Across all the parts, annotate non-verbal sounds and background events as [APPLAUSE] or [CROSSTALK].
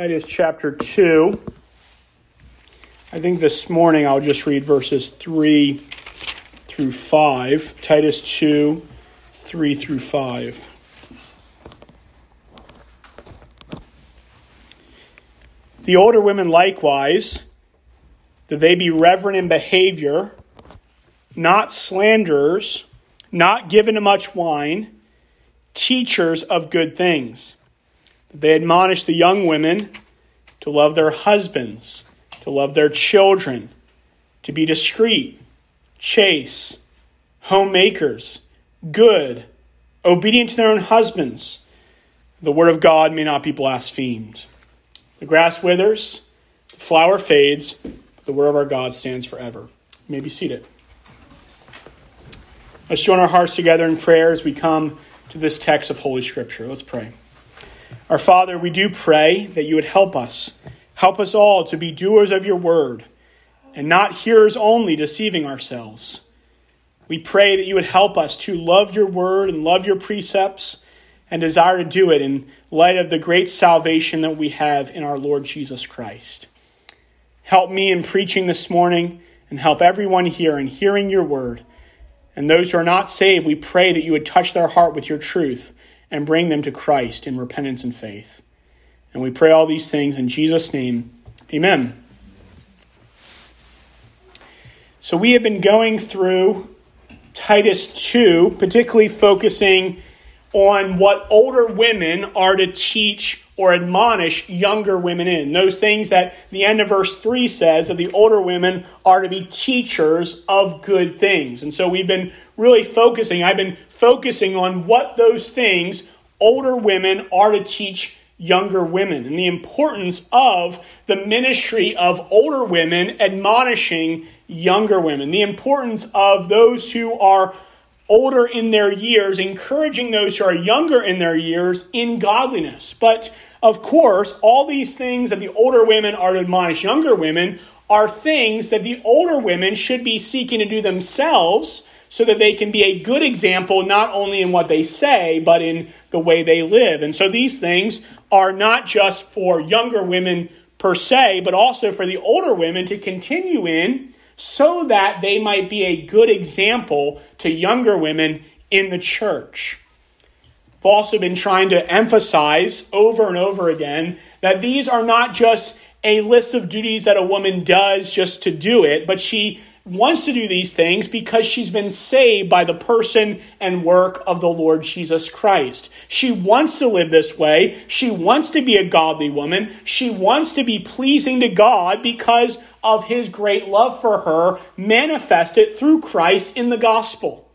Titus chapter 2. I think this morning I'll just read verses 3 through 5. Titus 2, 3 through 5. The older women likewise, that they be reverent in behavior, not slanderers, not given to much wine, teachers of good things they admonish the young women to love their husbands, to love their children, to be discreet, chaste, homemakers, good, obedient to their own husbands. The word of God may not be blasphemed. The grass withers, the flower fades, but the word of our God stands forever. You may be seated. Let's join our hearts together in prayer as we come to this text of Holy Scripture. Let's pray. Our Father, we do pray that you would help us. Help us all to be doers of your word and not hearers only, deceiving ourselves. We pray that you would help us to love your word and love your precepts and desire to do it in light of the great salvation that we have in our Lord Jesus Christ. Help me in preaching this morning and help everyone here in hearing your word. And those who are not saved, we pray that you would touch their heart with your truth and bring them to Christ in repentance and faith. And we pray all these things in Jesus' name. Amen. So we have been going through Titus 2, particularly focusing on what older women are to teach or admonish younger women in. Those things that the end of verse 3 says that the older women are to be teachers of good things. And so we've been really focusing, I've been focusing on what those things older women are to teach younger women and the importance of the ministry of older women admonishing younger women, the importance of those who are older in their years, encouraging those who are younger in their years in godliness. But of course, all these things that the older women are to admonish younger women are things that the older women should be seeking to do themselves so that they can be a good example not only in what they say, but in the way they live. And so these things are not just for younger women per se, but also for the older women to continue in so that they might be a good example to younger women in the church. I've also been trying to emphasize over and over again that these are not just a list of duties that a woman does just to do it, but she wants to do these things because she's been saved by the person and work of the Lord Jesus Christ. She wants to live this way. She wants to be a godly woman. She wants to be pleasing to God because of his great love for her manifested through Christ in the gospel.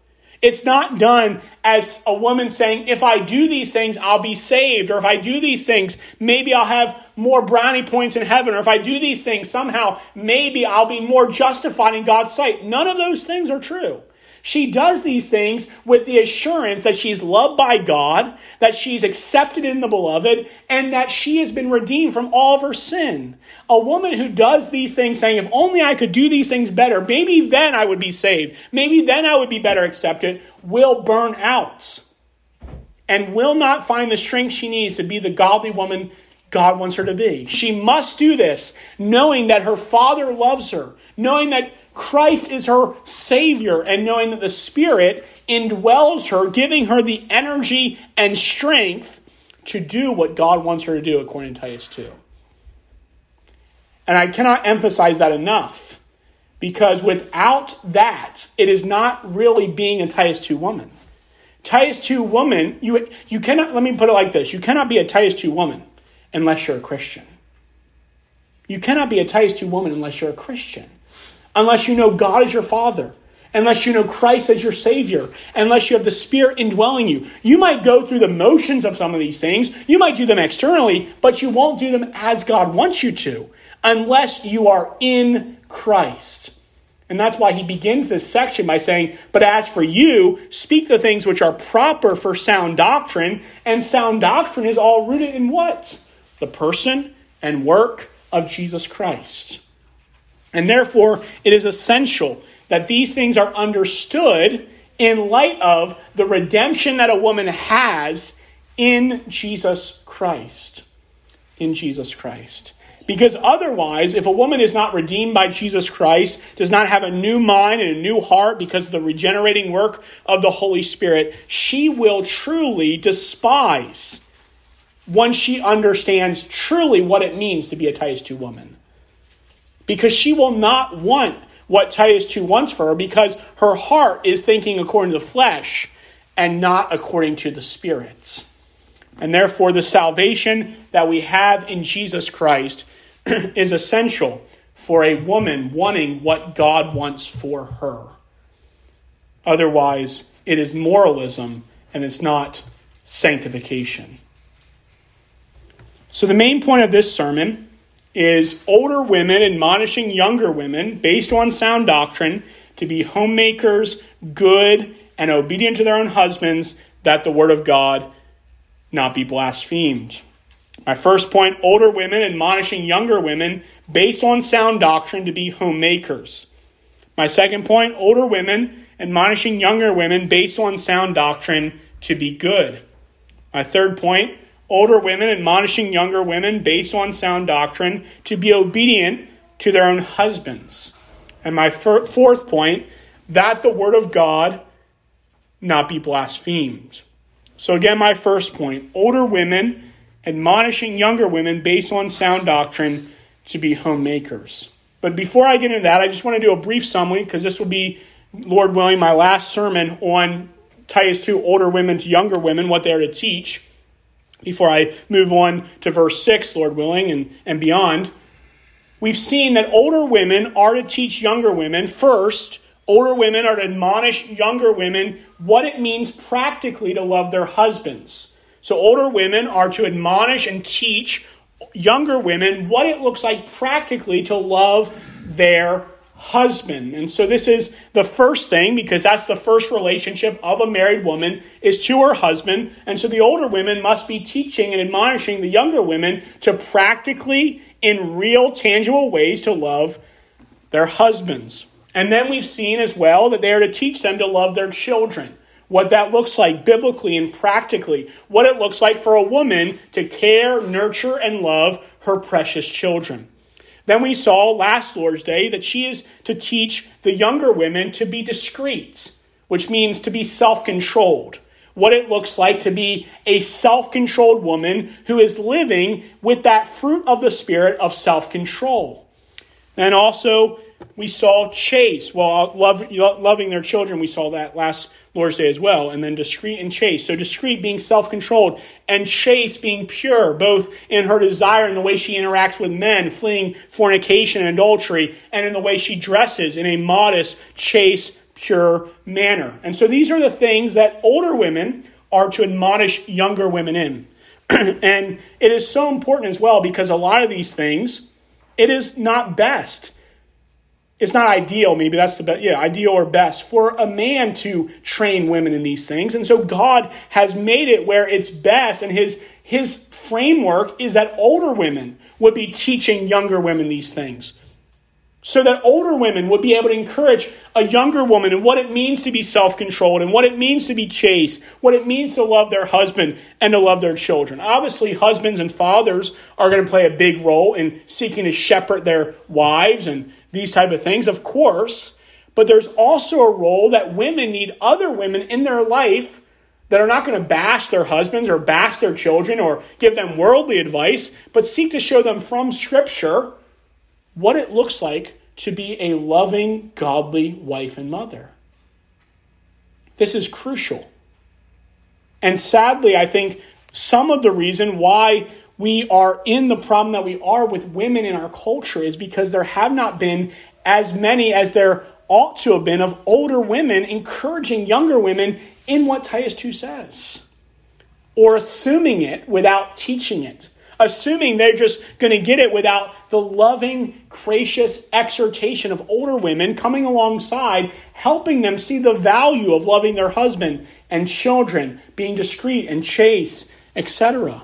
It's not done as a woman saying, if I do these things, I'll be saved. Or if I do these things, maybe I'll have more brownie points in heaven. Or if I do these things, somehow, maybe I'll be more justified in God's sight. None of those things are true. She does these things with the assurance that she's loved by God, that she's accepted in the beloved, and that she has been redeemed from all of her sin. A woman who does these things saying, if only I could do these things better, maybe then I would be saved, maybe then I would be better accepted, will burn out and will not find the strength she needs to be the godly woman God wants her to be. She must do this knowing that her father loves her, knowing that Christ is her Savior, and knowing that the Spirit indwells her, giving her the energy and strength to do what God wants her to do, according to Titus 2. And I cannot emphasize that enough because without that, it is not really being a Titus 2 woman. Titus 2 woman, you, you cannot, let me put it like this you cannot be a Titus 2 woman unless you're a Christian. You cannot be a Titus 2 woman unless you're a Christian unless you know God is your Father, unless you know Christ as your Savior, unless you have the Spirit indwelling you. You might go through the motions of some of these things, you might do them externally, but you won't do them as God wants you to unless you are in Christ. And that's why he begins this section by saying, But as for you, speak the things which are proper for sound doctrine. And sound doctrine is all rooted in what? The person and work of Jesus Christ. And therefore, it is essential that these things are understood in light of the redemption that a woman has in Jesus Christ. in Jesus Christ. Because otherwise, if a woman is not redeemed by Jesus Christ, does not have a new mind and a new heart because of the regenerating work of the Holy Spirit, she will truly despise once she understands truly what it means to be a Titus 2 woman. Because she will not want what Titus 2 wants for her because her heart is thinking according to the flesh and not according to the spirits. And therefore, the salvation that we have in Jesus Christ [CLEARS THROAT] is essential for a woman wanting what God wants for her. Otherwise, it is moralism and it's not sanctification. So, the main point of this sermon is older women admonishing younger women based on sound doctrine to be homemakers, good, and obedient to their own husbands, that the word of God not be blasphemed. My first point older women admonishing younger women based on sound doctrine to be homemakers. My second point older women admonishing younger women based on sound doctrine to be good. My third point older women admonishing younger women based on sound doctrine to be obedient to their own husbands. And my fourth point that the word of God not be blasphemed. So, again, my first point older women admonishing younger women based on sound doctrine to be homemakers. But before I get into that, I just want to do a brief summary because this will be, Lord willing, my last sermon on Titus 2 older women to younger women, what they are to teach, before I move on to verse 6, Lord willing, and, and beyond. We've seen that older women are to teach younger women first Older women are to admonish younger women what it means practically to love their husbands. So, older women are to admonish and teach younger women what it looks like practically to love their husband. And so this is the first thing because that's the first relationship of a married woman is to her husband. And so the older women must be teaching and admonishing the younger women to practically in real tangible ways to love their husbands. And then we've seen as well that they are to teach them to love their children. What that looks like biblically and practically. What it looks like for a woman to care, nurture, and love her precious children. Then we saw last Lord's Day that she is to teach the younger women to be discreet, which means to be self controlled. What it looks like to be a self controlled woman who is living with that fruit of the Spirit of self control. And also we saw chase. Well, uh, love, loving their children, we saw that last Lord's Day as well. And then discreet and chaste. So discreet being self controlled, and chaste being pure, both in her desire and the way she interacts with men, fleeing fornication and adultery, and in the way she dresses in a modest, chaste, pure manner. And so these are the things that older women are to admonish younger women in. [CLEARS THROAT] and it is so important as well because a lot of these things, it is not best it's not ideal, maybe that's the best, yeah, ideal or best for a man to train women in these things. And so God has made it where it's best, and his, his framework is that older women would be teaching younger women these things. So that older women would be able to encourage a younger woman and what it means to be self controlled and what it means to be chaste, what it means to love their husband and to love their children. Obviously, husbands and fathers are going to play a big role in seeking to shepherd their wives and these type of things, of course. But there's also a role that women need other women in their life that are not going to bash their husbands or bash their children or give them worldly advice, but seek to show them from Scripture what it looks like to be a loving, godly wife and mother. This is crucial. And sadly, I think some of the reason why we are in the problem that we are with women in our culture is because there have not been as many as there ought to have been of older women encouraging younger women in what Titus 2 says, or assuming it without teaching it, assuming they're just going to get it without the loving, gracious exhortation of older women coming alongside, helping them see the value of loving their husband and children, being discreet and chaste, etc.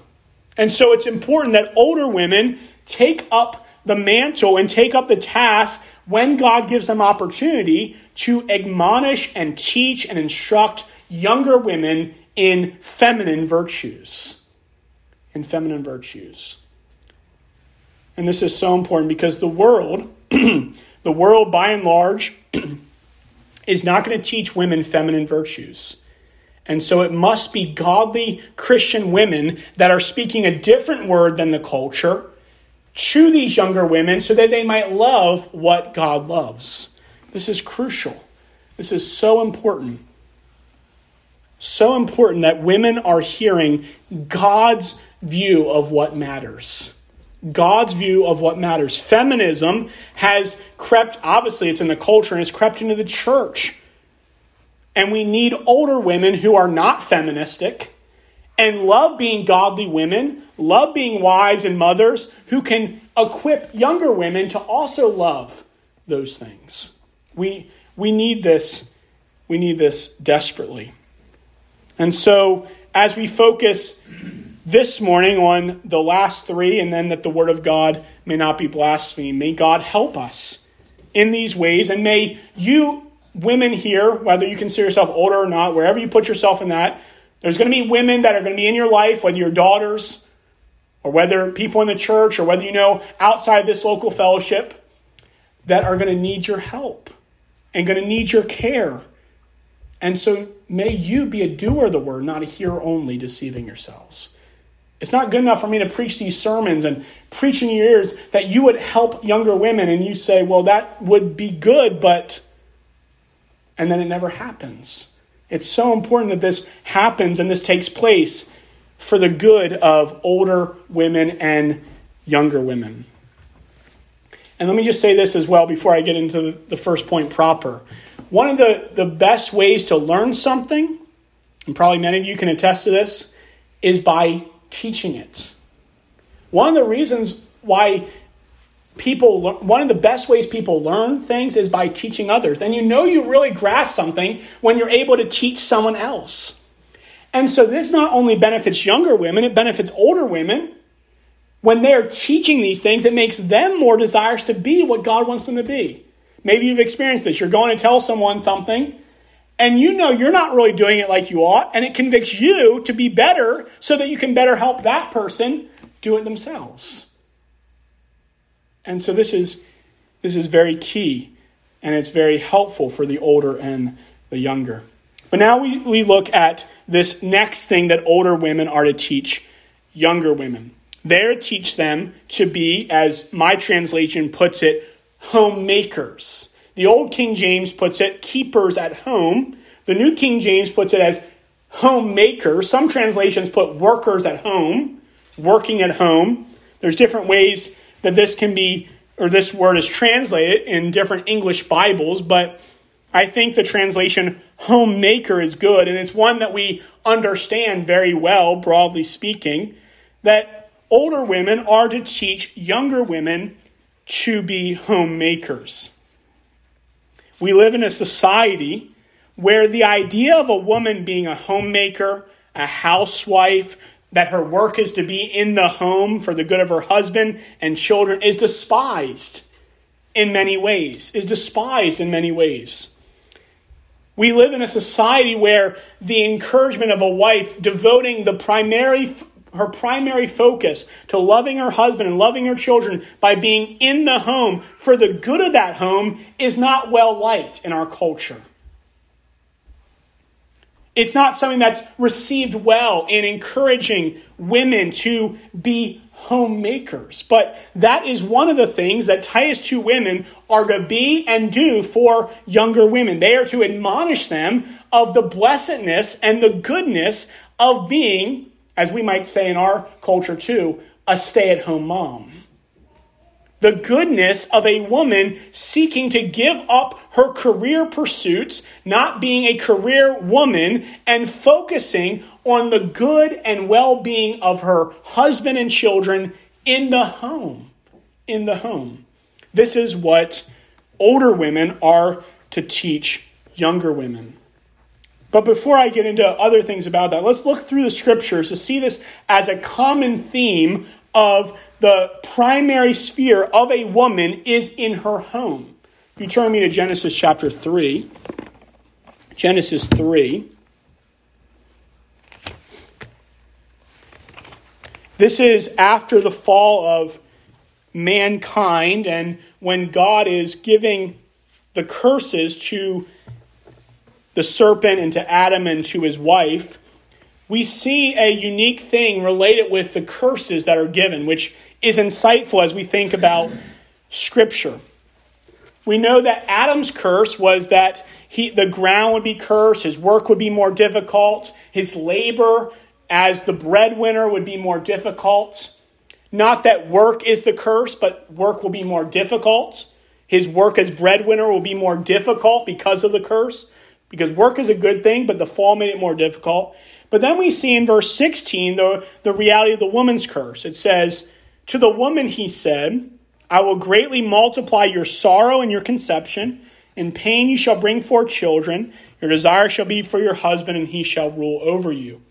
And so it's important that older women take up the mantle and take up the task when God gives them opportunity to admonish and teach and instruct younger women in feminine virtues. In feminine virtues. And this is so important because the world, [CLEARS THROAT] the world by and large, [CLEARS THROAT] is not going to teach women feminine virtues. And so it must be godly Christian women that are speaking a different word than the culture to these younger women so that they might love what God loves. This is crucial. This is so important. So important that women are hearing God's view of what matters. God's view of what matters. Feminism has crept, obviously, it's in the culture and has crept into the church. And we need older women who are not feministic and love being godly women, love being wives and mothers who can equip younger women to also love those things. We, we need this. We need this desperately. And so, as we focus this morning on the last three, and then that the Word of God may not be blasphemed, may God help us in these ways, and may you women here, whether you consider yourself older or not, wherever you put yourself in that, there's going to be women that are going to be in your life, whether your daughters or whether people in the church or whether you know outside this local fellowship that are going to need your help and going to need your care. And so may you be a doer of the word, not a hearer only, deceiving yourselves. It's not good enough for me to preach these sermons and preach in your ears that you would help younger women and you say, well, that would be good, but and then it never happens. It's so important that this happens and this takes place for the good of older women and younger women. And let me just say this as well before I get into the first point proper. One of the, the best ways to learn something, and probably many of you can attest to this, is by teaching it. One of the reasons why people one of the best ways people learn things is by teaching others. And you know you really grasp something when you're able to teach someone else. And so this not only benefits younger women it benefits older women. When they're teaching these things it makes them more desirous to be what god wants them to be. Maybe you've experienced this. You're going to tell someone something and you know you're not really doing it like you ought and it convicts you to be better so that you can better help that person do it themselves and so this is this is very key and it's very helpful for the older and the younger. But now we, we look at this next thing that older women are to teach younger women. They're teach them to be, as my translation puts it, homemakers. The old King James puts it keepers at home. The New King James puts it as homemakers. Some translations put workers at home, working at home. There's different ways that this can be, or this word is translated in different English Bibles, but I think the translation homemaker is good, and it's one that we understand very well, broadly speaking, that older women are to teach younger women to be homemakers. We live in a society where the idea of a woman being a homemaker, a housewife, that her work is to be in the home for the good of her husband and children is despised in many ways, is despised in many ways. We live in a society where the encouragement of a wife devoting the primary her primary focus to loving her husband and loving her children by being in the home for the good of that home is not well liked in our culture. It's not something that's received well in encouraging women to be homemakers. But that is one of the things that Titus 2 women are to be and do for younger women. They are to admonish them of the blessedness and the goodness of being, as we might say in our culture too, a stay at home mom the goodness of a woman seeking to give up her career pursuits, not being a career woman, and focusing on the good and well being of her husband and children in the home. In the home. This is what older women are to teach younger women. But before I get into other things about that, let's look through the scriptures to see this as a common theme of the primary sphere of a woman is in her home. If you turn me to Genesis chapter 3, Genesis 3. This is after the fall of mankind and when God is giving the curses to the serpent and to Adam and to his wife, we see a unique thing related with the curses that are given, which is insightful as we think about Scripture. We know that Adam's curse was that he, the ground would be cursed, his work would be more difficult, his labor as the breadwinner would be more difficult. Not that work is the curse, but work will be more difficult. His work as breadwinner will be more difficult because of the curse, because work is a good thing, but the fall made it more difficult. But then we see in verse 16 the, the reality of the woman's curse. It says, To the woman he said, I will greatly multiply your sorrow and your conception. In pain you shall bring forth children. Your desire shall be for your husband, and he shall rule over you.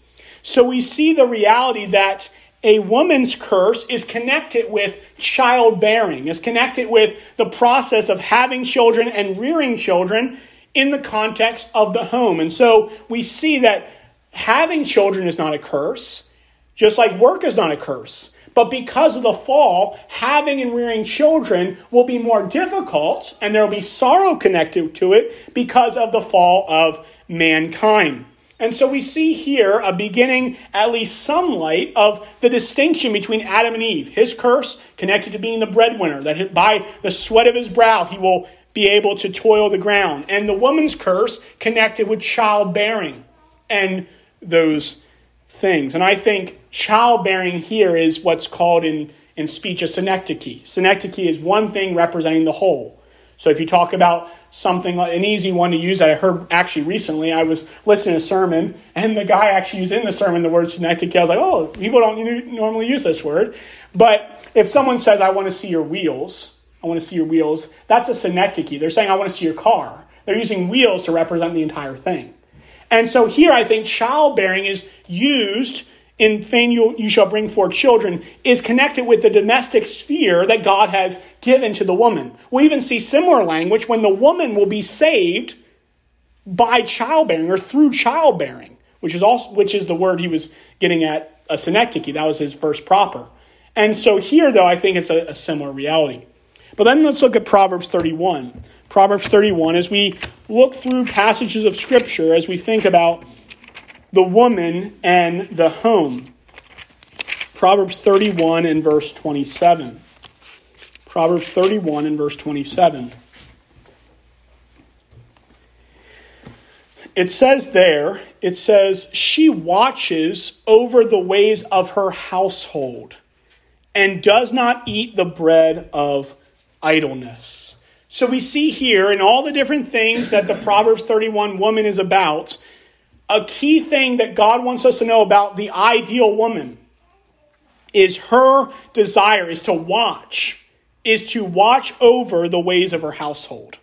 So we see the reality that a woman's curse is connected with childbearing, is connected with the process of having children and rearing children in the context of the home. And so we see that having children is not a curse, just like work is not a curse. But because of the fall, having and rearing children will be more difficult, and there will be sorrow connected to it because of the fall of mankind. And so we see here a beginning, at least some light, of the distinction between Adam and Eve. His curse connected to being the breadwinner, that by the sweat of his brow he will be able to toil the ground. And the woman's curse connected with childbearing and those things. And I think childbearing here is what's called in, in speech a synecdoche. Synecdoche is one thing representing the whole. So if you talk about something like an easy one to use I heard actually recently, I was listening to a sermon and the guy actually used in the sermon the word synecdoche. I was like, oh, people don't normally use this word. But if someone says, I want to see your wheels, I want to see your wheels, that's a synecdoche. They're saying, I want to see your car. They're using wheels to represent the entire thing. And so here I think childbearing is used in fame you, you shall bring forth children is connected with the domestic sphere that God has given to the woman. We even see similar language when the woman will be saved by childbearing or through childbearing, which is also which is the word he was getting at a synecdoche. That was his first proper. And so here, though, I think it's a, a similar reality. But then let's look at Proverbs 31. Proverbs 31, as we look through passages of Scripture, as we think about the woman and the home. Proverbs 31 and verse 27. Proverbs 31 and verse 27. It says there, it says, she watches over the ways of her household and does not eat the bread of idleness. So we see here in all the different things that the Proverbs 31 woman is about, a key thing that God wants us to know about the ideal woman is her desire is to watch, is to watch over the ways of her household.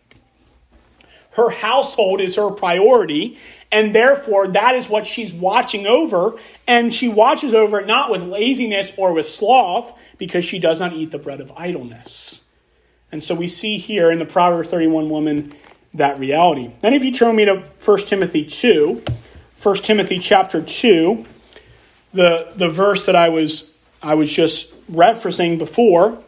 Her household is her priority, and therefore that is what she's watching over. And she watches over it not with laziness or with sloth, because she does not eat the bread of idleness. And so we see here in the Proverbs 31 woman that reality. Then if you turn me to 1 Timothy 2, 1 Timothy chapter 2, the, the verse that I was, I was just referencing before.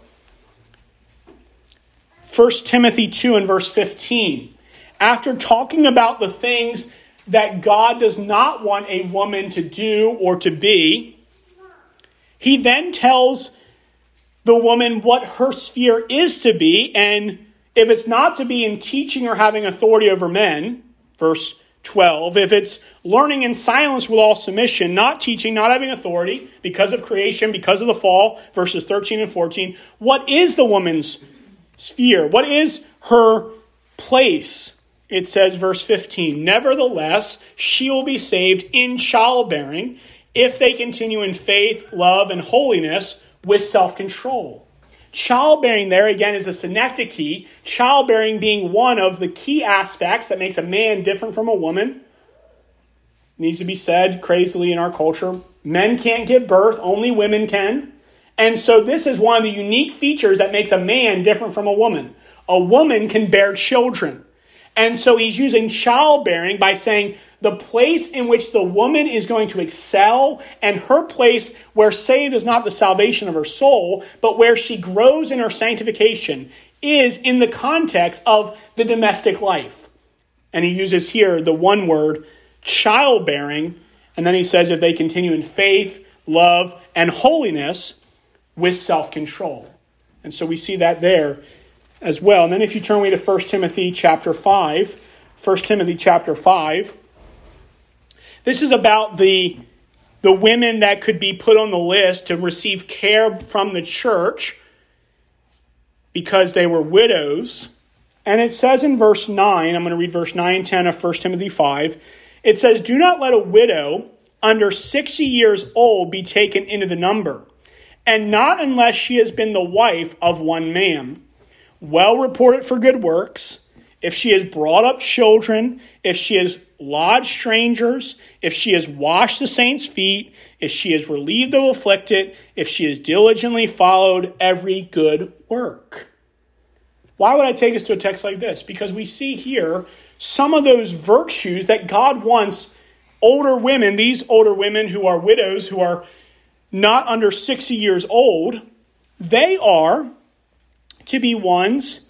1 Timothy 2 and verse 15. After talking about the things that God does not want a woman to do or to be, he then tells the woman what her sphere is to be. And if it's not to be in teaching or having authority over men, verse 12, if it's learning in silence with all submission, not teaching, not having authority because of creation, because of the fall, verses 13 and 14, what is the woman's sphere? What is her place? It says, verse 15, Nevertheless, she will be saved in childbearing if they continue in faith, love, and holiness with self control. Childbearing, there again, is a synecdoche, childbearing being one of the key aspects that makes a man different from a woman. needs to be said crazily in our culture. Men can't give birth, only women can. And so, this is one of the unique features that makes a man different from a woman. A woman can bear children. And so he's using childbearing by saying the place in which the woman is going to excel and her place where saved is not the salvation of her soul, but where she grows in her sanctification is in the context of the domestic life. And he uses here the one word, childbearing, and then he says if they continue in faith, love, and holiness with self control. And so we see that there as well. And then if you turn me to 1 Timothy chapter 5, 1 Timothy chapter 5, this is about the, the women that could be put on the list to receive care from the church because they were widows. And it says in verse 9, I'm going to read verse 9 and 10 of 1 Timothy 5. It says, Do not let a widow under 60 years old be taken into the number, and not unless she has been the wife of one man well reported for good works, if she has brought up children, if she has lodged strangers, if she has washed the saints' feet, if she has relieved the afflicted, if she has diligently followed every good work. Why would I take us to a text like this? Because we see here some of those virtues that God wants older women, these older women who are widows, who are not under 60 years old, they are to be ones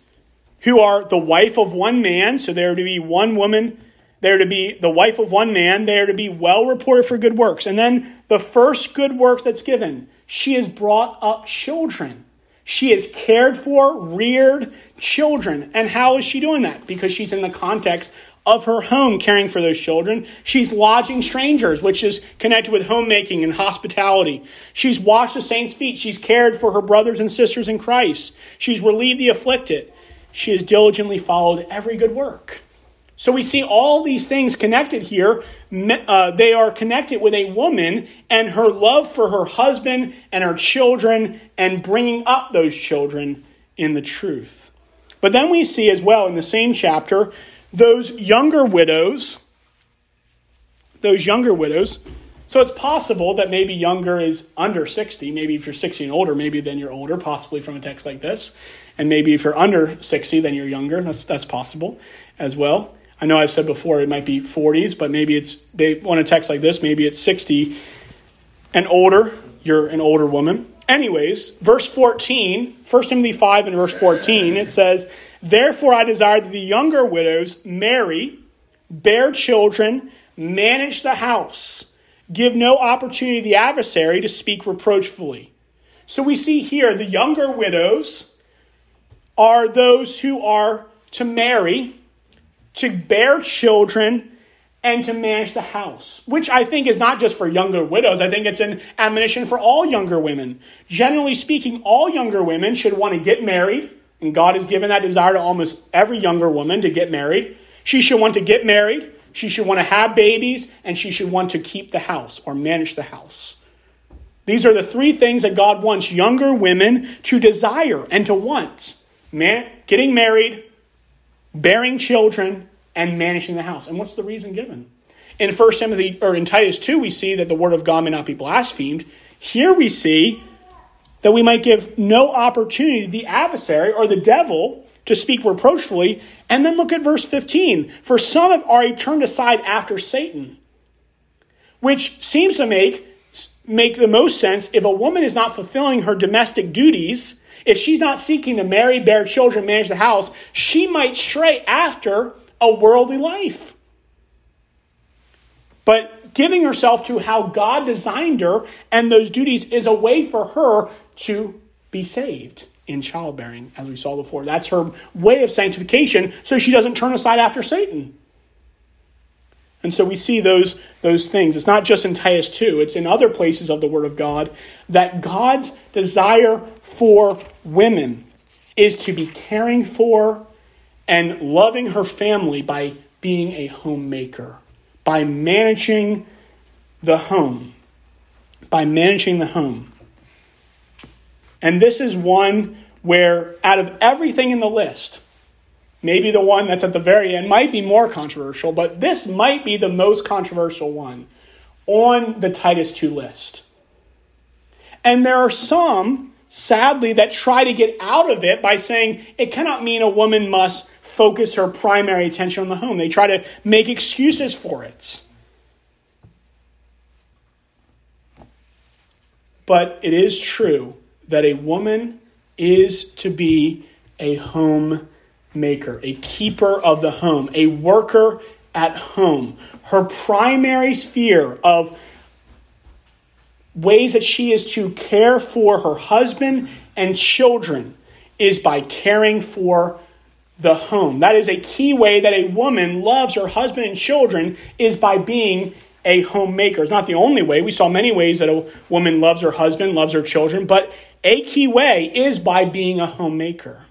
who are the wife of one man, so they're to be one woman, they're to be the wife of one man, they're to be well reported for good works. And then the first good work that's given, she has brought up children. She has cared for, reared children. And how is she doing that? Because she's in the context of her home caring for those children. She's lodging strangers, which is connected with homemaking and hospitality. She's washed the saints' feet. She's cared for her brothers and sisters in Christ. She's relieved the afflicted. She has diligently followed every good work. So we see all these things connected here. Uh, they are connected with a woman and her love for her husband and her children and bringing up those children in the truth. But then we see as well in the same chapter those younger widows, those younger widows, so it's possible that maybe younger is under 60. Maybe if you're 60 and older, maybe then you're older, possibly from a text like this. And maybe if you're under 60, then you're younger. That's, that's possible as well. I know I've said before it might be 40s, but maybe it's, on a text like this, maybe it's 60 and older. You're an older woman. Anyways, verse 14, 1 Timothy 5 and verse 14, it says, Therefore, I desire that the younger widows marry, bear children, manage the house, give no opportunity to the adversary to speak reproachfully. So we see here the younger widows are those who are to marry, to bear children, and to manage the house, which I think is not just for younger widows. I think it's an admonition for all younger women. Generally speaking, all younger women should want to get married and God has given that desire to almost every younger woman to get married. She should want to get married, she should want to have babies, and she should want to keep the house or manage the house. These are the three things that God wants younger women to desire and to want Man, getting married, bearing children, and managing the house. And what's the reason given? In 1 Timothy or in Titus 2, we see that the word of God may not be blasphemed. Here we see that we might give no opportunity to the adversary or the devil to speak reproachfully. And then look at verse 15. For some have already turned aside after Satan, which seems to make, make the most sense if a woman is not fulfilling her domestic duties, if she's not seeking to marry, bear children, manage the house, she might stray after a worldly life. But giving herself to how God designed her and those duties is a way for her to be saved in childbearing, as we saw before. That's her way of sanctification, so she doesn't turn aside after Satan. And so we see those, those things. It's not just in Titus 2, it's in other places of the Word of God that God's desire for women is to be caring for and loving her family by being a homemaker, by managing the home. By managing the home. And this is one where, out of everything in the list, maybe the one that's at the very end might be more controversial, but this might be the most controversial one on the Titus 2 list. And there are some, sadly, that try to get out of it by saying it cannot mean a woman must focus her primary attention on the home. They try to make excuses for it. But it is true that a woman is to be a homemaker, a keeper of the home, a worker at home. Her primary sphere of ways that she is to care for her husband and children is by caring for the home. That is a key way that a woman loves her husband and children is by being a homemaker. It's not the only way. We saw many ways that a woman loves her husband, loves her children, but a key way is by being a homemaker.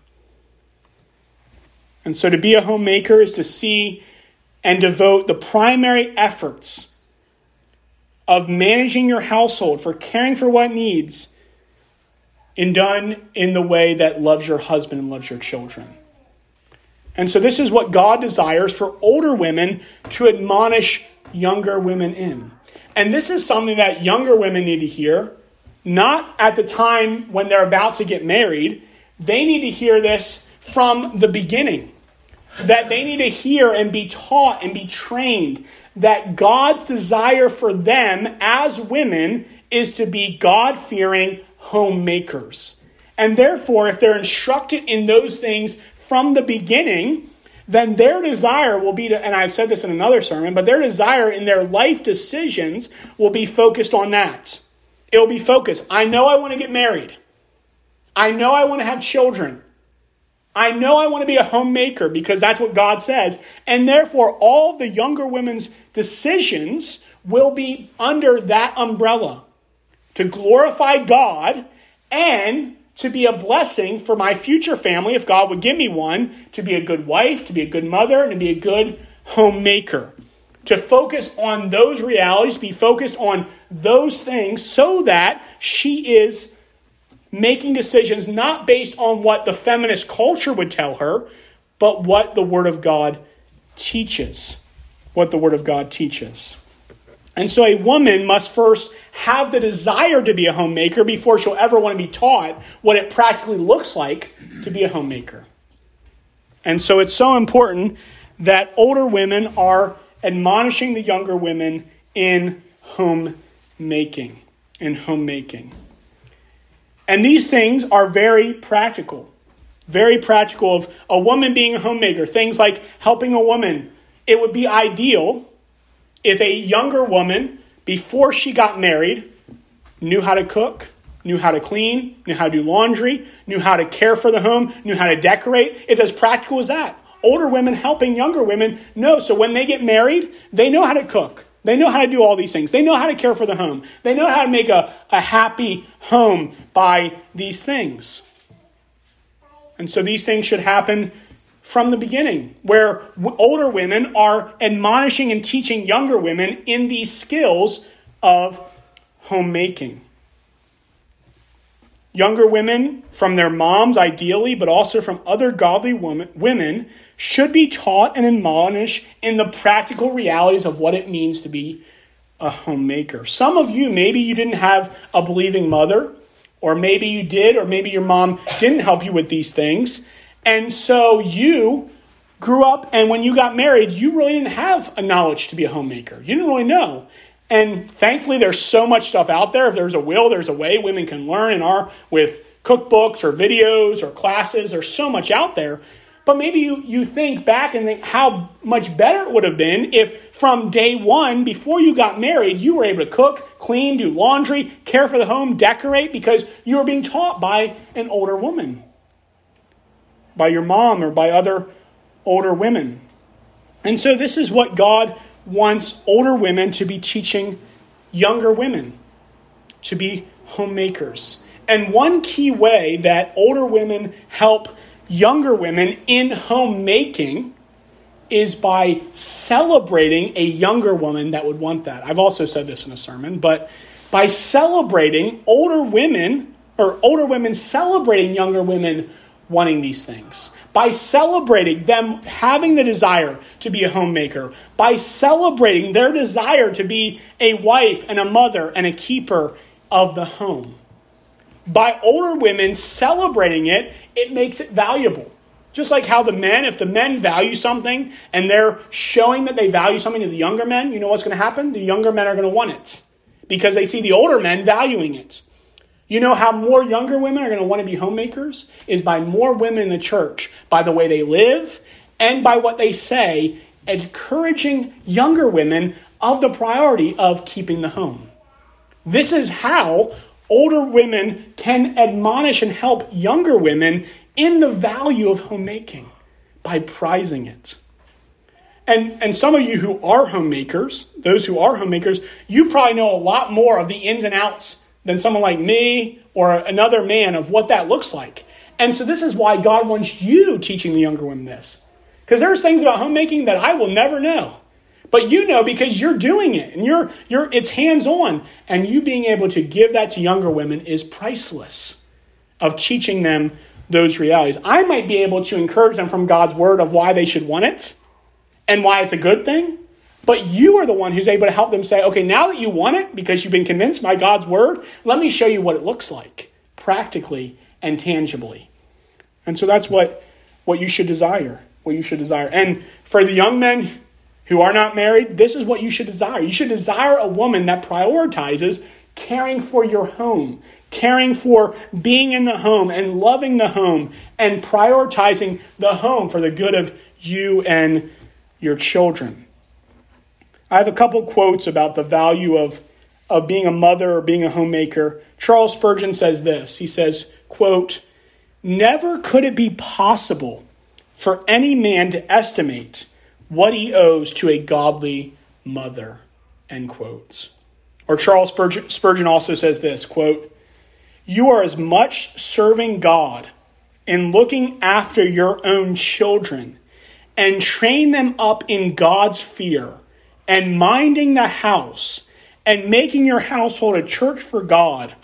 And so to be a homemaker is to see and devote the primary efforts of managing your household, for caring for what needs, and done in the way that loves your husband and loves your children. And so, this is what God desires for older women to admonish younger women in. And this is something that younger women need to hear, not at the time when they're about to get married. They need to hear this from the beginning. That they need to hear and be taught and be trained that God's desire for them as women is to be God fearing homemakers. And therefore, if they're instructed in those things from the beginning, then their desire will be to, and I've said this in another sermon, but their desire in their life decisions will be focused on that. It will be focused. I know I want to get married. I know I want to have children. I know I want to be a homemaker because that's what God says. And therefore, all the younger women's decisions will be under that umbrella to glorify God and to be a blessing for my future family, if God would give me one, to be a good wife, to be a good mother, and to be a good homemaker. To focus on those realities, be focused on those things so that she is making decisions not based on what the feminist culture would tell her, but what the Word of God teaches. What the Word of God teaches. And so a woman must first have the desire to be a homemaker before she'll ever want to be taught what it practically looks like to be a homemaker. And so it's so important that older women are admonishing the younger women in homemaking. In homemaking. And these things are very practical. Very practical of a woman being a homemaker. Things like helping a woman. It would be ideal if a younger woman, before she got married, knew how to cook, knew how to clean, knew how to do laundry, knew how to care for the home, knew how to decorate. It's as practical as that. Older women helping younger women know. So when they get married, they know how to cook. They know how to do all these things. They know how to care for the home. They know how to make a, a happy home by these things. And so these things should happen from the beginning, where older women are admonishing and teaching younger women in these skills of homemaking. Younger women, from their moms ideally, but also from other godly woman, women, should be taught and admonished in the practical realities of what it means to be a homemaker. Some of you, maybe you didn't have a believing mother, or maybe you did, or maybe your mom didn't help you with these things. And so you grew up, and when you got married, you really didn't have a knowledge to be a homemaker. You didn't really know. And thankfully, there's so much stuff out there. If there's a will, there's a way women can learn and are with cookbooks or videos or classes. There's so much out there. But maybe you, you think back and think how much better it would have been if from day one, before you got married, you were able to cook, clean, do laundry, care for the home, decorate, because you were being taught by an older woman, by your mom or by other older women. And so this is what God wants older women to be teaching younger women to be homemakers. And one key way that older women help younger women in homemaking is by celebrating a younger woman that would want that. I've also said this in a sermon, but by celebrating older women or older women celebrating younger women wanting these things by celebrating them having the desire to be a homemaker, by celebrating their desire to be a wife and a mother and a keeper of the home. By older women celebrating it, it makes it valuable. Just like how the men, if the men value something and they're showing that they value something to the younger men, you know what's going to happen? The younger men are going to want it because they see the older men valuing it. You know how more younger women are going to want to be homemakers? Is by more women in the church, by the way they live and by what they say, encouraging younger women of the priority of keeping the home. This is how older women can admonish and help younger women in the value of homemaking by prizing it. And, and some of you who are homemakers, those who are homemakers, you probably know a lot more of the ins and outs than someone like me or another man of what that looks like. And so this is why God wants you teaching the younger women this. Because there's things about homemaking that I will never know. But you know because you're doing it and you're you're it's hands-on and you being able to give that to younger women is priceless of teaching them those realities. I might be able to encourage them from God's word of why they should want it and why it's a good thing. But you are the one who's able to help them say, okay, now that you want it because you've been convinced by God's word, let me show you what it looks like practically and tangibly. And so that's what, what you should desire. What you should desire. And for the young men who are not married, this is what you should desire. You should desire a woman that prioritizes caring for your home, caring for being in the home and loving the home and prioritizing the home for the good of you and your children. I have a couple quotes about the value of, of being a mother or being a homemaker. Charles Spurgeon says this. He says, quote, Never could it be possible for any man to estimate what he owes to a godly mother, end quotes. Or Charles Spurgeon also says this, quote, You are as much serving God in looking after your own children and train them up in God's fear and minding the house and making your household a church for God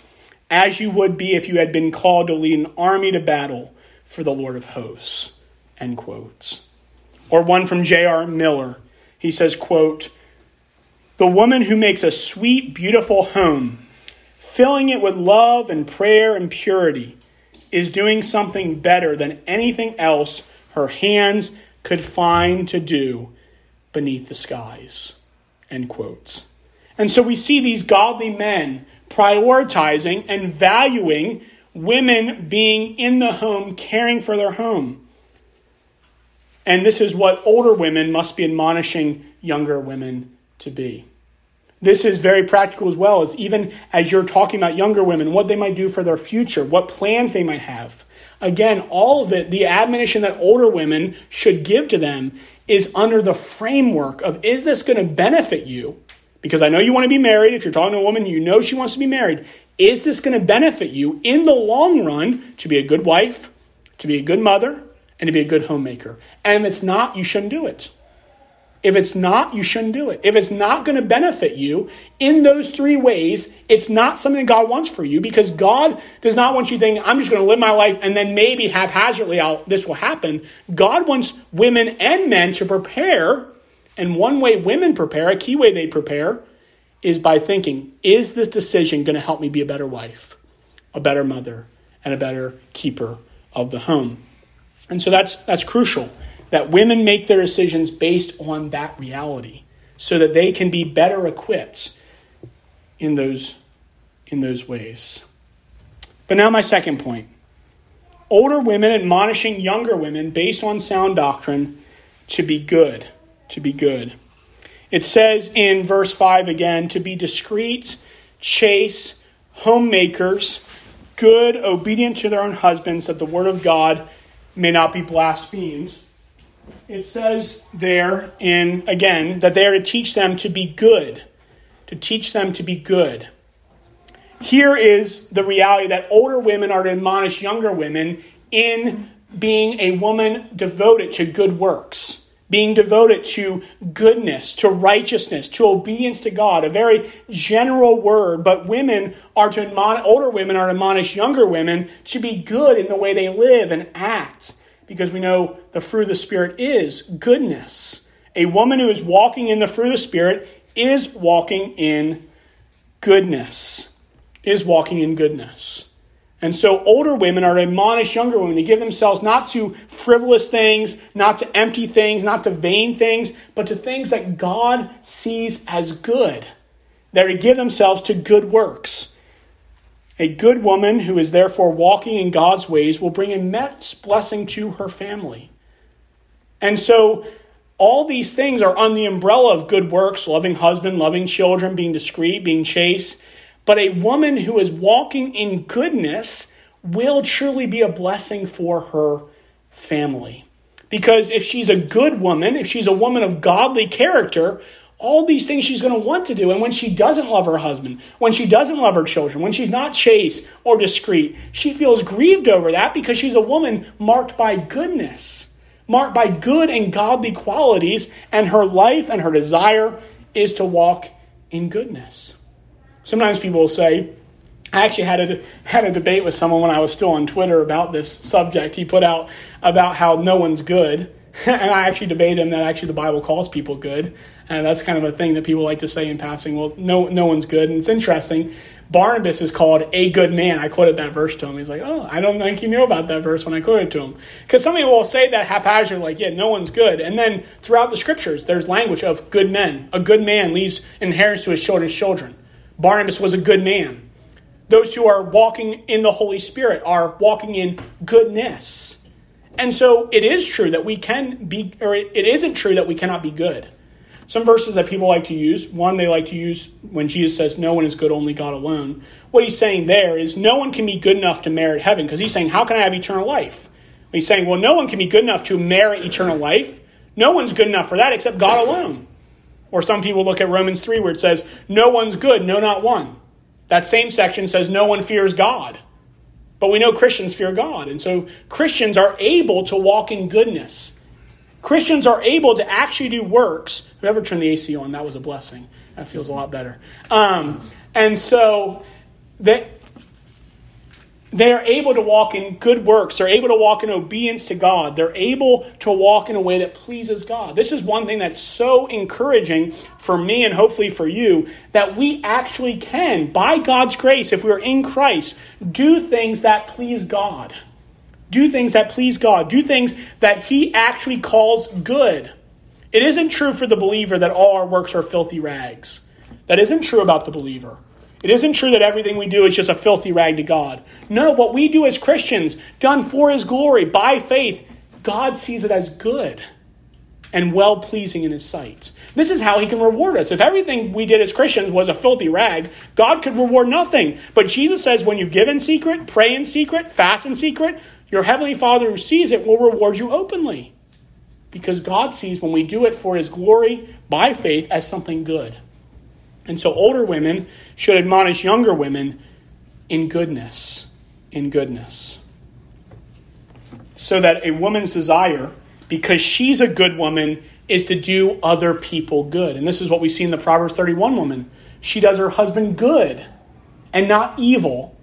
as you would be if you had been called to lead an army to battle for the Lord of hosts. End quotes. Or one from J.R. Miller. He says, quote, The woman who makes a sweet, beautiful home, filling it with love and prayer and purity, is doing something better than anything else her hands could find to do beneath the skies. End quotes. And so we see these godly men prioritizing and valuing women being in the home, caring for their home. And this is what older women must be admonishing younger women to be. This is very practical as well, as even as you're talking about younger women, what they might do for their future, what plans they might have. Again, all of it, the admonition that older women should give to them is under the framework of is this going to benefit you? Because I know you want to be married. If you're talking to a woman, you know she wants to be married. Is this going to benefit you in the long run to be a good wife, to be a good mother, and to be a good homemaker. And if it's not, you shouldn't do it. If it's not, you shouldn't do it. If it's not going to benefit you in those three ways, it's not something God wants for you because God does not want you thinking, I'm just going to live my life and then maybe haphazardly I'll, this will happen. God wants women and men to prepare. And one way women prepare, a key way they prepare, is by thinking, is this decision going to help me be a better wife, a better mother, and a better keeper of the home? And so that's, that's crucial that women make their decisions based on that reality so that they can be better equipped in those, in those ways. But now, my second point older women admonishing younger women based on sound doctrine to be good. To be good. It says in verse 5 again to be discreet, chaste, homemakers, good, obedient to their own husbands, that the word of God may not be blasphemed. It says there in, again, that they are to teach them to be good, to teach them to be good. Here is the reality that older women are to admonish younger women in being a woman devoted to good works being devoted to goodness, to righteousness, to obedience to God, a very general word, but women are to admonish, older women are to admonish younger women to be good in the way they live and act, because we know the fruit of the Spirit is goodness. A woman who is walking in the fruit of the Spirit is walking in goodness, is walking in goodness. And so older women are to admonish younger women to give themselves not to frivolous things, not to empty things, not to vain things, but to things that God sees as good. They're to give themselves to good works. A good woman who is therefore walking in God's ways will bring immense blessing to her family. And so all these things are on the umbrella of good works, loving husband, loving children, being discreet, being chaste. But a woman who is walking in goodness will truly be a blessing for her family. Because if she's a good woman, if she's a woman of godly character, all these things she's going to want to do. And when she doesn't love her husband, when she doesn't love her children, when she's not chaste or discreet, she feels grieved over that because she's a woman marked by goodness, marked by good and godly qualities, and her life and her desire is to walk in goodness. Sometimes people will say, I actually had a, had a debate with someone when I was still on Twitter about this subject. He put out about how no one's good. [LAUGHS] and I actually debated him that actually the Bible calls people good. And that's kind of a thing that people like to say in passing. Well, no, no one's good. And it's interesting. Barnabas is called a good man. I quoted that verse to him. He's like, oh, I don't think he knew about that verse when I quoted to him. Because some people will say that haphazardly, like, yeah, no one's good. And then throughout the scriptures, there's language of good men. A good man leaves inheritance to his children's children. Barnabas was a good man. Those who are walking in the Holy Spirit are walking in goodness. And so it is true that we can be, or it, it isn't true that we cannot be good. Some verses that people like to use, one they like to use when Jesus says, No one is good, only God alone. What he's saying there is, no one can be good enough to merit heaven, because he's saying, How can I have eternal life? He's saying, Well, no one can be good enough to merit eternal life. No one's good enough for that except God alone. Or some people look at Romans 3 where it says, No one's good, no, not one. That same section says, No one fears God. But we know Christians fear God. And so Christians are able to walk in goodness. Christians are able to actually do works. Whoever turned the AC on, that was a blessing. That feels a lot better. Um, and so that they are able to walk in good works. They're able to walk in obedience to God. They're able to walk in a way that pleases God. This is one thing that's so encouraging for me and hopefully for you that we actually can, by God's grace, if we're in Christ, do things that please God. Do things that please God. Do things that He actually calls good. It isn't true for the believer that all our works are filthy rags. That isn't true about the believer. It isn't true that everything we do is just a filthy rag to God. No, what we do as Christians, done for His glory, by faith, God sees it as good and well pleasing in His sight. This is how He can reward us. If everything we did as Christians was a filthy rag, God could reward nothing. But Jesus says when you give in secret, pray in secret, fast in secret, your Heavenly Father who sees it will reward you openly. Because God sees when we do it for His glory by faith as something good. And so older women should admonish younger women in goodness. In goodness. So that a woman's desire, because she's a good woman, is to do other people good. And this is what we see in the Proverbs 31 woman. She does her husband good and not evil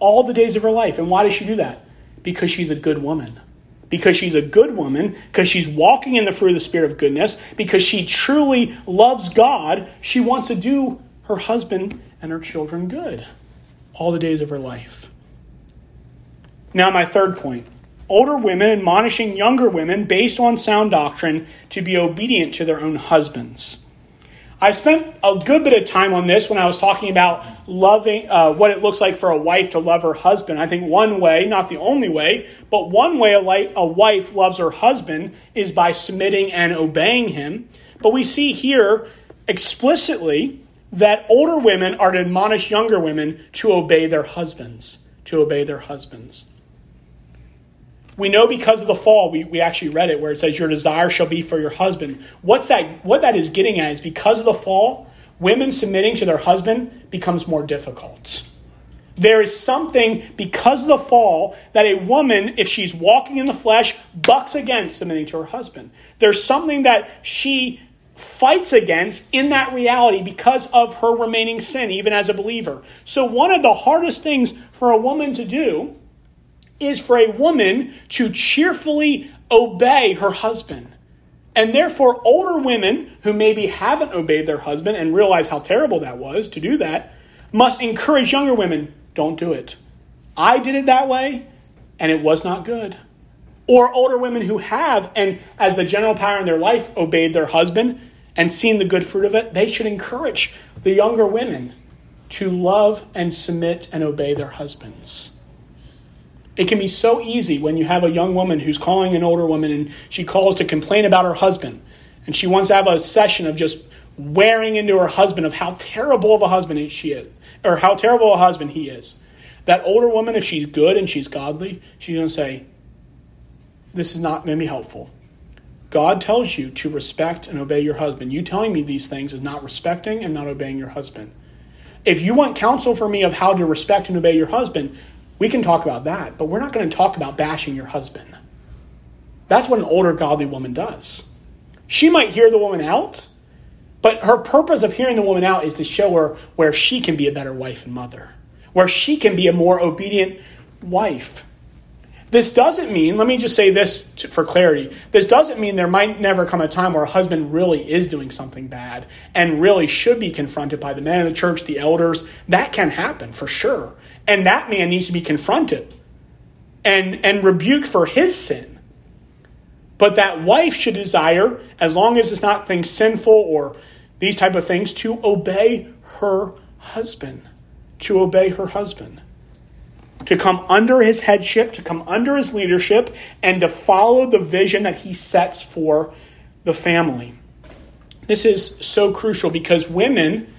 all the days of her life. And why does she do that? Because she's a good woman because she's a good woman, because she's walking in the fruit of the Spirit of goodness, because she truly loves God, she wants to do her husband and her children good all the days of her life. Now, my third point older women admonishing younger women based on sound doctrine to be obedient to their own husbands. I spent a good bit of time on this when I was talking about loving, uh, what it looks like for a wife to love her husband. I think one way, not the only way, but one way a, li- a wife loves her husband is by submitting and obeying him. But we see here explicitly that older women are to admonish younger women to obey their husbands, to obey their husbands. We know because of the fall, we, we actually read it where it says, Your desire shall be for your husband. What's that? What that is getting at is because of the fall, women submitting to their husband becomes more difficult. There is something because of the fall that a woman, if she's walking in the flesh, bucks against submitting to her husband. There's something that she fights against in that reality because of her remaining sin, even as a believer. So, one of the hardest things for a woman to do is for a woman to cheerfully obey her husband. And therefore, older women who maybe haven't obeyed their husband and realize how terrible that was to do that must encourage younger women don't do it. I did it that way, and it was not good. Or older women who have, and as the general pattern in their life, obeyed their husband and seen the good fruit of it, they should encourage the younger women to love and submit and obey their husbands. It can be so easy when you have a young woman who's calling an older woman and she calls to complain about her husband. And she wants to have a session of just wearing into her husband of how terrible of a husband she is, or how terrible a husband he is. That older woman, if she's good and she's godly, she's going to say, This is not going to be helpful. God tells you to respect and obey your husband. You telling me these things is not respecting and not obeying your husband. If you want counsel for me of how to respect and obey your husband, we can talk about that, but we're not going to talk about bashing your husband. That's what an older godly woman does. She might hear the woman out, but her purpose of hearing the woman out is to show her where she can be a better wife and mother, where she can be a more obedient wife. This doesn't mean, let me just say this for clarity. This doesn't mean there might never come a time where a husband really is doing something bad and really should be confronted by the men of the church, the elders. That can happen for sure. And that man needs to be confronted and, and rebuked for his sin. But that wife should desire, as long as it's not things sinful or these type of things, to obey her husband. To obey her husband. To come under his headship, to come under his leadership, and to follow the vision that he sets for the family. This is so crucial because women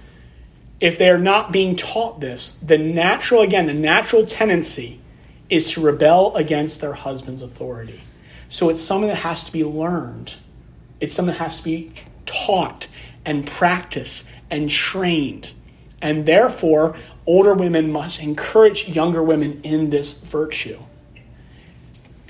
if they're not being taught this, the natural, again, the natural tendency is to rebel against their husband's authority. So it's something that has to be learned. It's something that has to be taught and practiced and trained. And therefore, older women must encourage younger women in this virtue.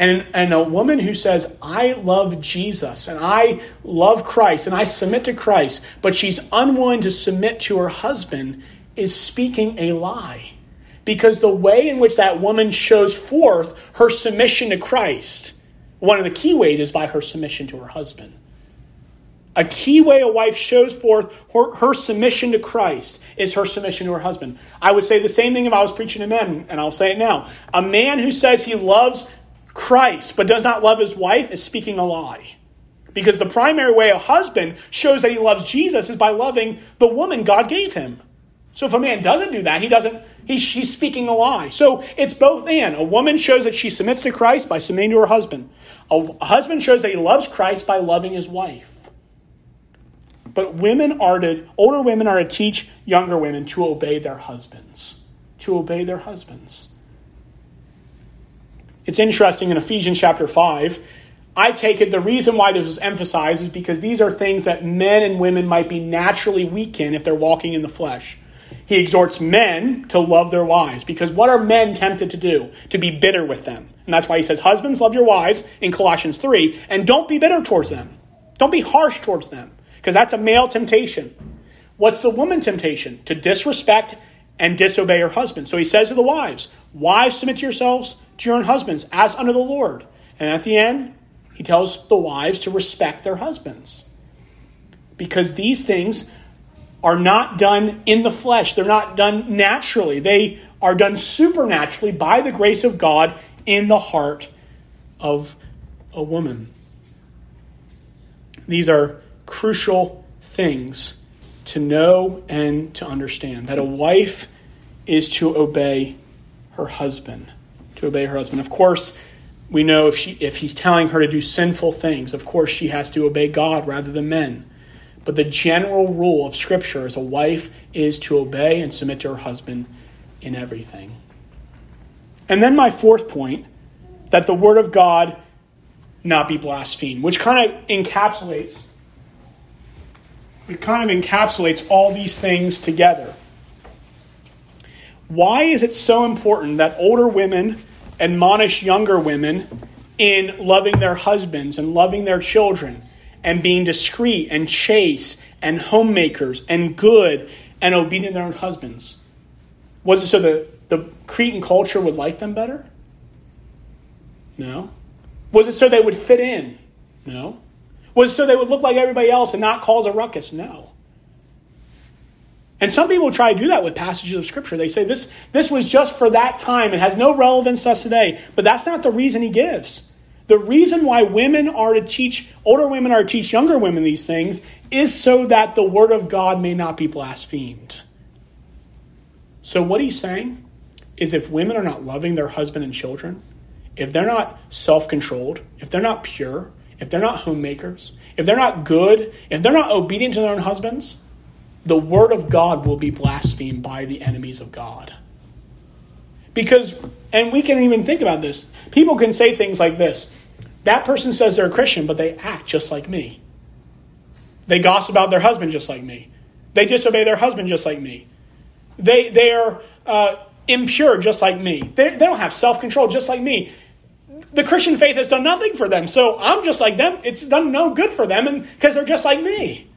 And, and a woman who says, I love Jesus and I love Christ and I submit to Christ, but she's unwilling to submit to her husband, is speaking a lie. Because the way in which that woman shows forth her submission to Christ, one of the key ways is by her submission to her husband. A key way a wife shows forth her, her, submission to Christ is her submission to her husband. I would say the same thing if I was preaching to men, and I'll say it now. A man who says he loves Christ but does not love his wife is speaking a lie. Because the primary way a husband shows that he loves Jesus is by loving the woman God gave him. So if a man doesn't do that, he doesn't, he's, he's speaking a lie. So it's both and. A woman shows that she submits to Christ by submitting to her husband. A husband shows that he loves Christ by loving his wife. But women are to, older women are to teach younger women to obey their husbands. To obey their husbands. It's interesting in Ephesians chapter 5. I take it the reason why this was emphasized is because these are things that men and women might be naturally weak in if they're walking in the flesh. He exhorts men to love their wives because what are men tempted to do? To be bitter with them. And that's why he says, Husbands, love your wives in Colossians 3, and don't be bitter towards them. Don't be harsh towards them because that's a male temptation. What's the woman temptation? To disrespect and disobey her husband. So he says to the wives, Wives, submit to yourselves to your own husbands as under the Lord. And at the end, he tells the wives to respect their husbands. Because these things are not done in the flesh, they're not done naturally. They are done supernaturally by the grace of God in the heart of a woman. These are crucial things to know and to understand that a wife is to obey her husband to obey her husband. Of course, we know if she if he's telling her to do sinful things, of course she has to obey God rather than men. But the general rule of scripture as a wife is to obey and submit to her husband in everything. And then my fourth point, that the word of God not be blasphemed, which kind of encapsulates it kind of encapsulates all these things together. Why is it so important that older women admonish younger women in loving their husbands and loving their children and being discreet and chaste and homemakers and good and obedient to their own husbands? Was it so that the Cretan culture would like them better? No. Was it so they would fit in? No. Was it so they would look like everybody else and not cause a ruckus? No. And some people try to do that with passages of Scripture. They say this, this was just for that time. It has no relevance to us today. But that's not the reason he gives. The reason why women are to teach, older women are to teach younger women these things is so that the word of God may not be blasphemed. So, what he's saying is if women are not loving their husband and children, if they're not self controlled, if they're not pure, if they're not homemakers, if they're not good, if they're not obedient to their own husbands, the word of God will be blasphemed by the enemies of God. Because, and we can even think about this, people can say things like this that person says they're a Christian, but they act just like me. They gossip about their husband just like me. They disobey their husband just like me. They, they are uh, impure just like me. They, they don't have self control just like me. The Christian faith has done nothing for them. So I'm just like them. It's done no good for them because they're just like me.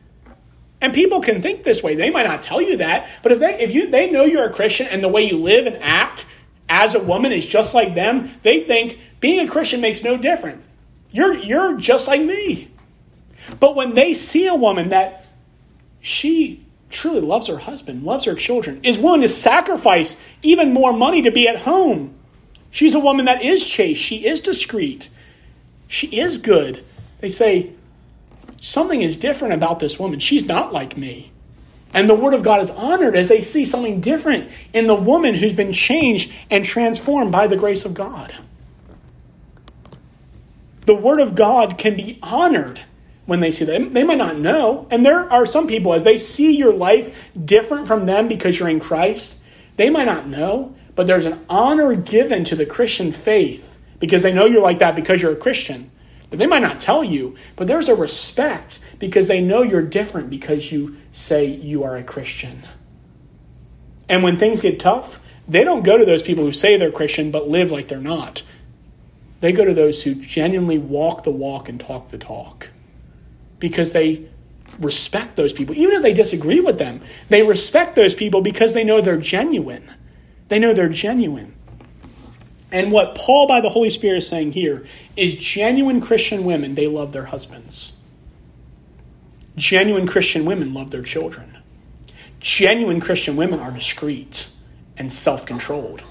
And people can think this way. They might not tell you that, but if they if you they know you're a Christian and the way you live and act as a woman is just like them, they think being a Christian makes no difference. You're you're just like me. But when they see a woman that she truly loves her husband, loves her children, is willing to sacrifice even more money to be at home. She's a woman that is chaste, she is discreet, she is good. They say, something is different about this woman. She's not like me. And the Word of God is honored as they see something different in the woman who's been changed and transformed by the grace of God. The Word of God can be honored when they see that. They might not know. And there are some people, as they see your life different from them because you're in Christ, they might not know, but there's an honor given to the Christian faith because they know you're like that because you're a Christian. They might not tell you, but there's a respect because they know you're different because you say you are a Christian. And when things get tough, they don't go to those people who say they're Christian but live like they're not. They go to those who genuinely walk the walk and talk the talk because they respect those people. Even if they disagree with them, they respect those people because they know they're genuine. They know they're genuine. And what Paul, by the Holy Spirit, is saying here is genuine Christian women, they love their husbands. Genuine Christian women love their children. Genuine Christian women are discreet and self controlled.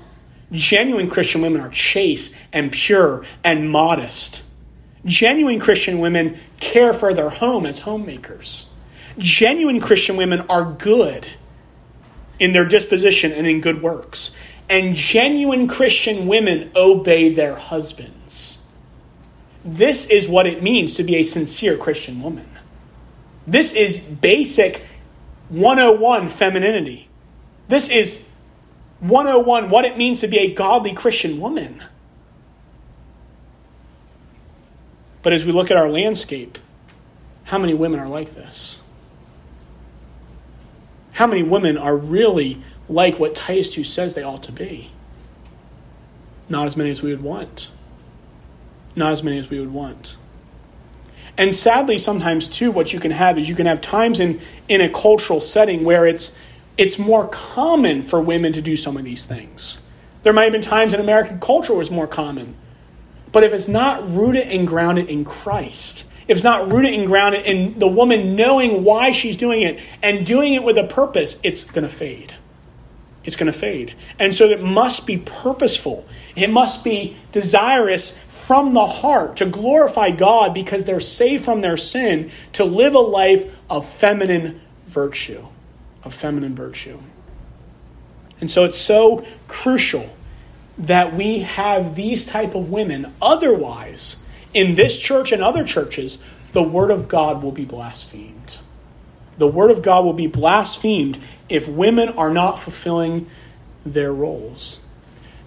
Genuine Christian women are chaste and pure and modest. Genuine Christian women care for their home as homemakers. Genuine Christian women are good in their disposition and in good works and genuine Christian women obey their husbands. This is what it means to be a sincere Christian woman. This is basic 101 femininity. This is 101 what it means to be a godly Christian woman. But as we look at our landscape, how many women are like this? How many women are really like what Titus 2 says they ought to be. Not as many as we would want. Not as many as we would want. And sadly, sometimes too, what you can have is you can have times in, in a cultural setting where it's it's more common for women to do some of these things. There might have been times in American culture where it's more common. But if it's not rooted and grounded in Christ, if it's not rooted and grounded in the woman knowing why she's doing it and doing it with a purpose, it's going to fade it's going to fade. And so it must be purposeful. It must be desirous from the heart to glorify God because they're saved from their sin to live a life of feminine virtue. Of feminine virtue. And so it's so crucial that we have these type of women. Otherwise, in this church and other churches, the word of God will be blasphemed the word of God will be blasphemed if women are not fulfilling their roles.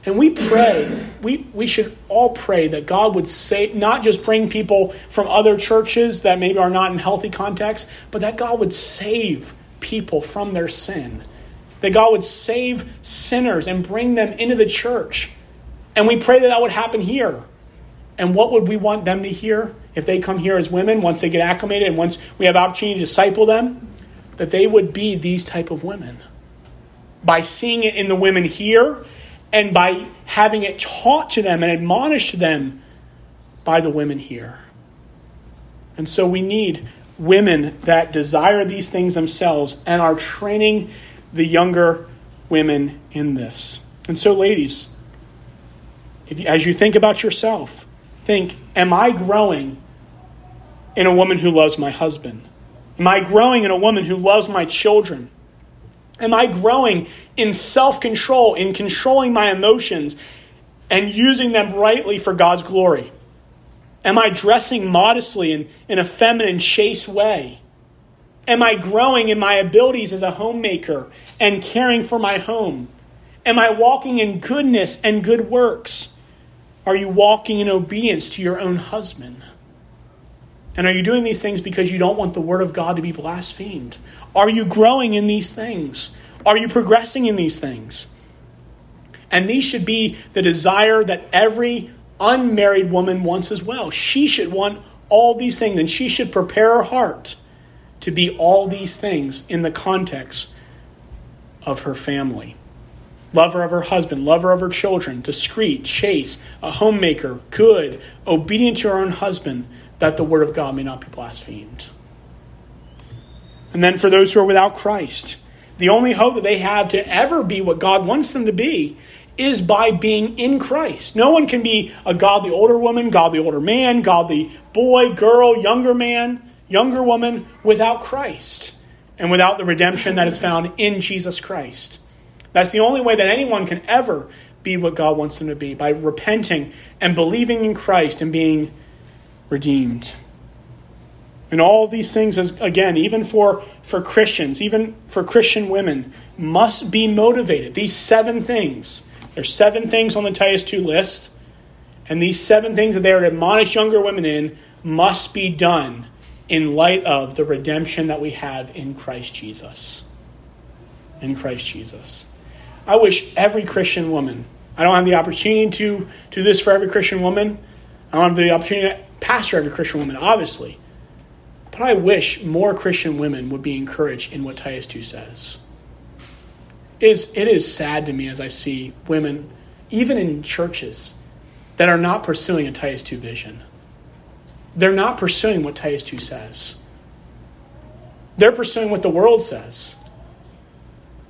And we pray, we, we should all pray that God would say, not just bring people from other churches that maybe are not in healthy context, but that God would save people from their sin. That God would save sinners and bring them into the church. And we pray that that would happen here. And what would we want them to hear? if they come here as women, once they get acclimated and once we have opportunity to disciple them, that they would be these type of women. By seeing it in the women here and by having it taught to them and admonished to them by the women here. And so we need women that desire these things themselves and are training the younger women in this. And so, ladies, you, as you think about yourself, think, am I growing in a woman who loves my husband? Am I growing in a woman who loves my children? Am I growing in self control, in controlling my emotions and using them rightly for God's glory? Am I dressing modestly in, in a feminine, chaste way? Am I growing in my abilities as a homemaker and caring for my home? Am I walking in goodness and good works? Are you walking in obedience to your own husband? And are you doing these things because you don't want the word of God to be blasphemed? Are you growing in these things? Are you progressing in these things? And these should be the desire that every unmarried woman wants as well. She should want all these things, and she should prepare her heart to be all these things in the context of her family. Lover of her husband, lover of her children, discreet, chaste, a homemaker, good, obedient to her own husband, that the word of God may not be blasphemed. And then for those who are without Christ, the only hope that they have to ever be what God wants them to be is by being in Christ. No one can be a godly older woman, godly older man, godly boy, girl, younger man, younger woman without Christ and without the redemption that is found in Jesus Christ. That's the only way that anyone can ever be what God wants them to be by repenting and believing in Christ and being redeemed. And all these things, as, again, even for, for Christians, even for Christian women, must be motivated. These seven things. There's seven things on the Titus 2 list. And these seven things that they are to admonish younger women in must be done in light of the redemption that we have in Christ Jesus. In Christ Jesus. I wish every Christian woman, I don't have the opportunity to do this for every Christian woman. I don't have the opportunity pastor every Christian woman, obviously. But I wish more Christian women would be encouraged in what Titus 2 says. It is, it is sad to me as I see women, even in churches, that are not pursuing a Titus 2 vision. They're not pursuing what Titus 2 says. They're pursuing what the world says.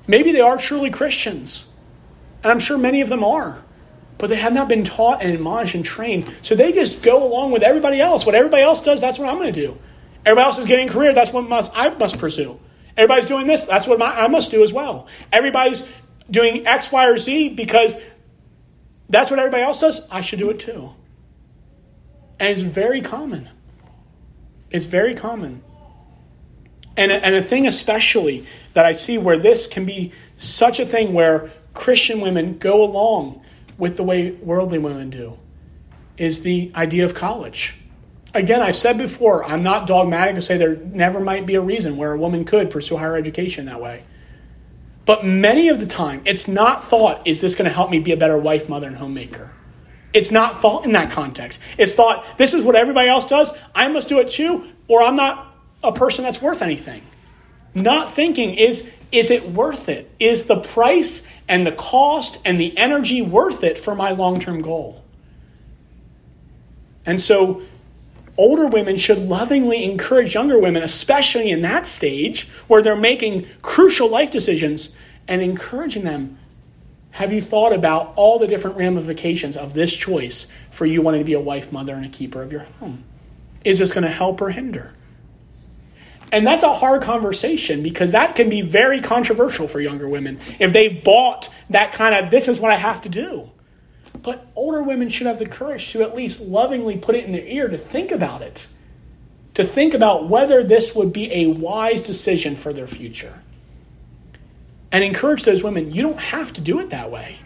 Maybe they are truly Christians, and I'm sure many of them are, but they have not been taught and admonished and trained. So they just go along with everybody else. What everybody else does, that's what I'm going to do. Everybody else is getting a career. That's what must, I must pursue. Everybody's doing this. That's what my, I must do as well. Everybody's doing X, Y, or Z because that's what everybody else does. I should do it too. And it's very common. It's very common. And a, and a thing, especially, that I see where this can be such a thing where Christian women go along with the way worldly women do is the idea of college again, I've said before, I'm not dogmatic to say there never might be a reason where a woman could pursue higher education that way. But many of the time, it's not thought, is this going to help me be a better wife, mother, and homemaker? It's not thought in that context. It's thought, this is what everybody else does, I must do it too, or I'm not a person that's worth anything. Not thinking, is, is it worth it? Is the price and the cost and the energy worth it for my long term goal? And so older women should lovingly encourage younger women, especially in that stage where they're making crucial life decisions, and encouraging them. Have you thought about all the different ramifications of this choice for you wanting to be a wife, mother, and a keeper of your home? Is this going to help or hinder? And that's a hard conversation because that can be very controversial for younger women if they've bought that kind of, this is what I have to do. But older women should have the courage to at least lovingly put it in their ear to think about it, to think about whether this would be a wise decision for their future. And encourage those women, you don't have to do it that way.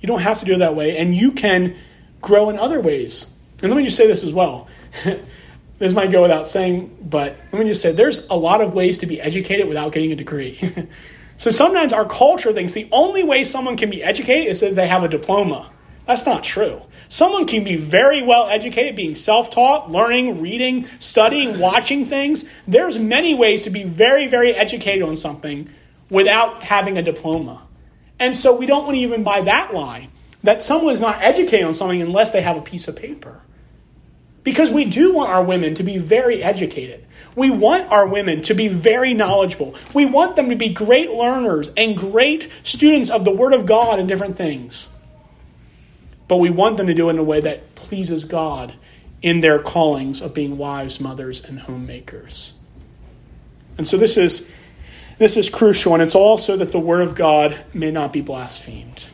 You don't have to do it that way, and you can grow in other ways. And let me just say this as well. [LAUGHS] this might go without saying, but let me just say there's a lot of ways to be educated without getting a degree. [LAUGHS] so sometimes our culture thinks the only way someone can be educated is that they have a diploma. That's not true. Someone can be very well educated, being self taught, learning, reading, studying, watching things. There's many ways to be very, very educated on something without having a diploma. And so we don't want to even buy that lie that someone is not educated on something unless they have a piece of paper. Because we do want our women to be very educated. We want our women to be very knowledgeable. We want them to be great learners and great students of the Word of God and different things. But we want them to do it in a way that pleases God in their callings of being wives, mothers, and homemakers. And so this is this is crucial, and it's also that the word of God may not be blasphemed.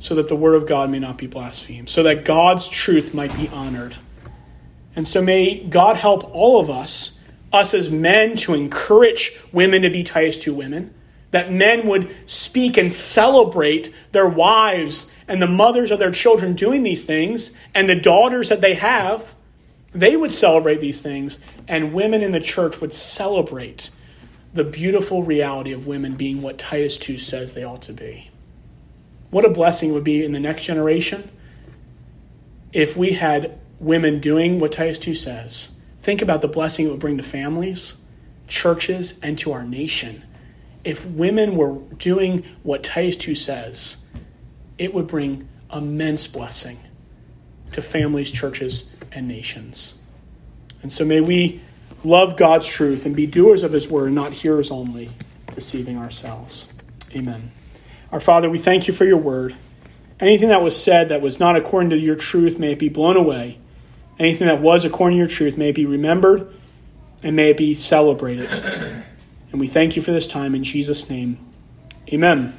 So that the word of God may not be blasphemed, so that God's truth might be honored. And so may God help all of us, us as men, to encourage women to be Titus 2 women, that men would speak and celebrate their wives and the mothers of their children doing these things, and the daughters that they have, they would celebrate these things, and women in the church would celebrate the beautiful reality of women being what Titus 2 says they ought to be. What a blessing it would be in the next generation if we had women doing what Titus 2 says. Think about the blessing it would bring to families, churches, and to our nation. If women were doing what Titus 2 says, it would bring immense blessing to families, churches, and nations. And so may we love God's truth and be doers of his word, not hearers only, deceiving ourselves. Amen. Our Father, we thank you for your word. Anything that was said that was not according to your truth, may it be blown away. Anything that was according to your truth, may it be remembered and may it be celebrated. And we thank you for this time in Jesus' name. Amen.